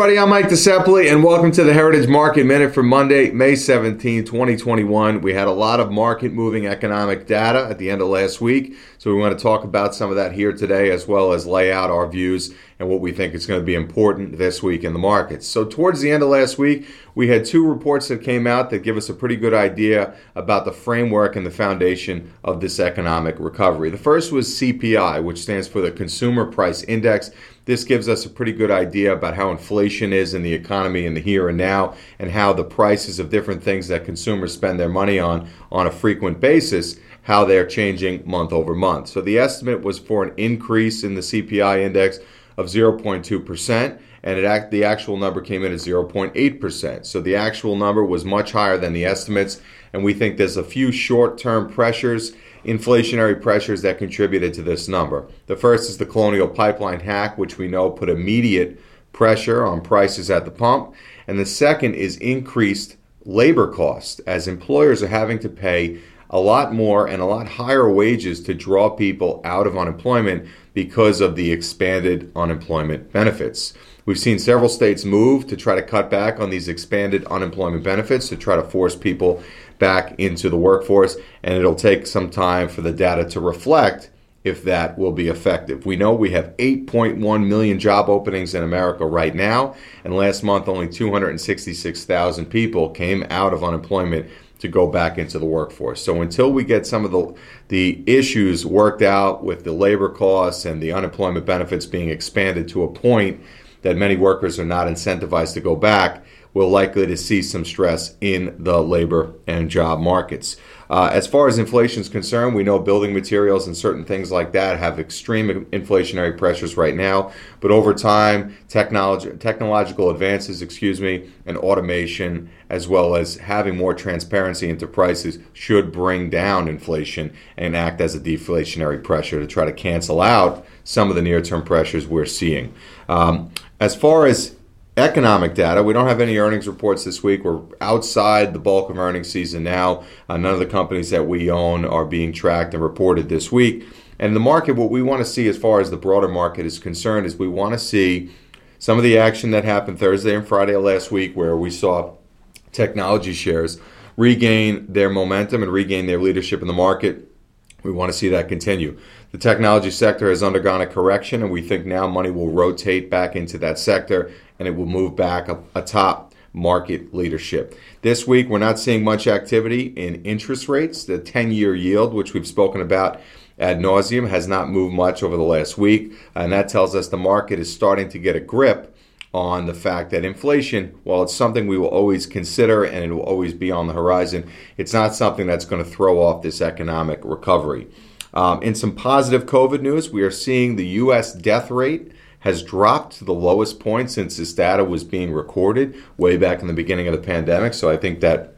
everybody. I'm Mike DeSepoli, and welcome to the Heritage Market Minute for Monday, May 17, 2021. We had a lot of market moving economic data at the end of last week, so we want to talk about some of that here today, as well as lay out our views and what we think is going to be important this week in the markets. So, towards the end of last week, we had two reports that came out that give us a pretty good idea about the framework and the foundation of this economic recovery. The first was CPI, which stands for the Consumer Price Index. This gives us a pretty good idea about how inflation is in the economy in the here and now, and how the prices of different things that consumers spend their money on on a frequent basis, how they're changing month over month. So the estimate was for an increase in the CPI index of 0.2%, and act, the actual number came in at 0.8%. So the actual number was much higher than the estimates, and we think there's a few short term pressures inflationary pressures that contributed to this number. The first is the Colonial Pipeline hack, which we know put immediate pressure on prices at the pump. And the second is increased labor costs, as employers are having to pay a lot more and a lot higher wages to draw people out of unemployment because of the expanded unemployment benefits. We've seen several states move to try to cut back on these expanded unemployment benefits to try to force people back into the workforce, and it'll take some time for the data to reflect if that will be effective. We know we have 8.1 million job openings in America right now, and last month only 266,000 people came out of unemployment to go back into the workforce. So until we get some of the the issues worked out with the labor costs and the unemployment benefits being expanded to a point that many workers are not incentivized to go back, we're likely to see some stress in the labor and job markets. Uh, as far as inflation is concerned, we know building materials and certain things like that have extreme inflationary pressures right now. But over time, technology, technological advances, excuse me, and automation, as well as having more transparency into prices, should bring down inflation and act as a deflationary pressure to try to cancel out some of the near-term pressures we're seeing. Um, as far as economic data. We don't have any earnings reports this week. We're outside the bulk of earnings season now. Uh, none of the companies that we own are being tracked and reported this week. And the market, what we want to see as far as the broader market is concerned, is we want to see some of the action that happened Thursday and Friday last week, where we saw technology shares regain their momentum and regain their leadership in the market. We want to see that continue. The technology sector has undergone a correction, and we think now money will rotate back into that sector and it will move back atop market leadership. This week, we're not seeing much activity in interest rates. The 10 year yield, which we've spoken about ad nauseum, has not moved much over the last week. And that tells us the market is starting to get a grip on the fact that inflation, while it's something we will always consider and it will always be on the horizon, it's not something that's going to throw off this economic recovery. Um, in some positive COVID news, we are seeing the U.S. death rate has dropped to the lowest point since this data was being recorded way back in the beginning of the pandemic. So I think that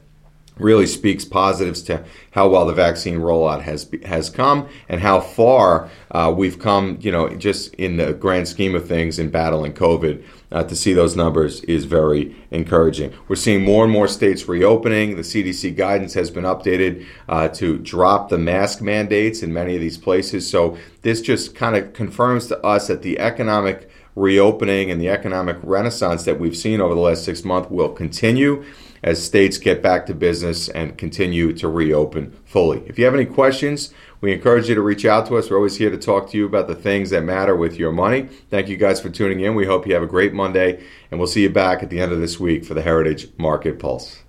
really speaks positives to how well the vaccine rollout has has come and how far uh, we've come. You know, just in the grand scheme of things in battling COVID, uh, to see those numbers is very encouraging. We're seeing more and more states reopening. The CDC guidance has been updated uh, to drop the mask mandates in many of these places. So this just kind of confirms to us that the economic reopening and the economic renaissance that we've seen over the last six months will continue as states get back to business and continue to reopen fully. If you have any questions, we encourage you to reach out to us. We're always here to talk to you about the things that matter with your money. Thank you guys for tuning in. We hope you have a great Monday, and we'll see you back at the end of this week for the Heritage Market Pulse.